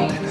Amen.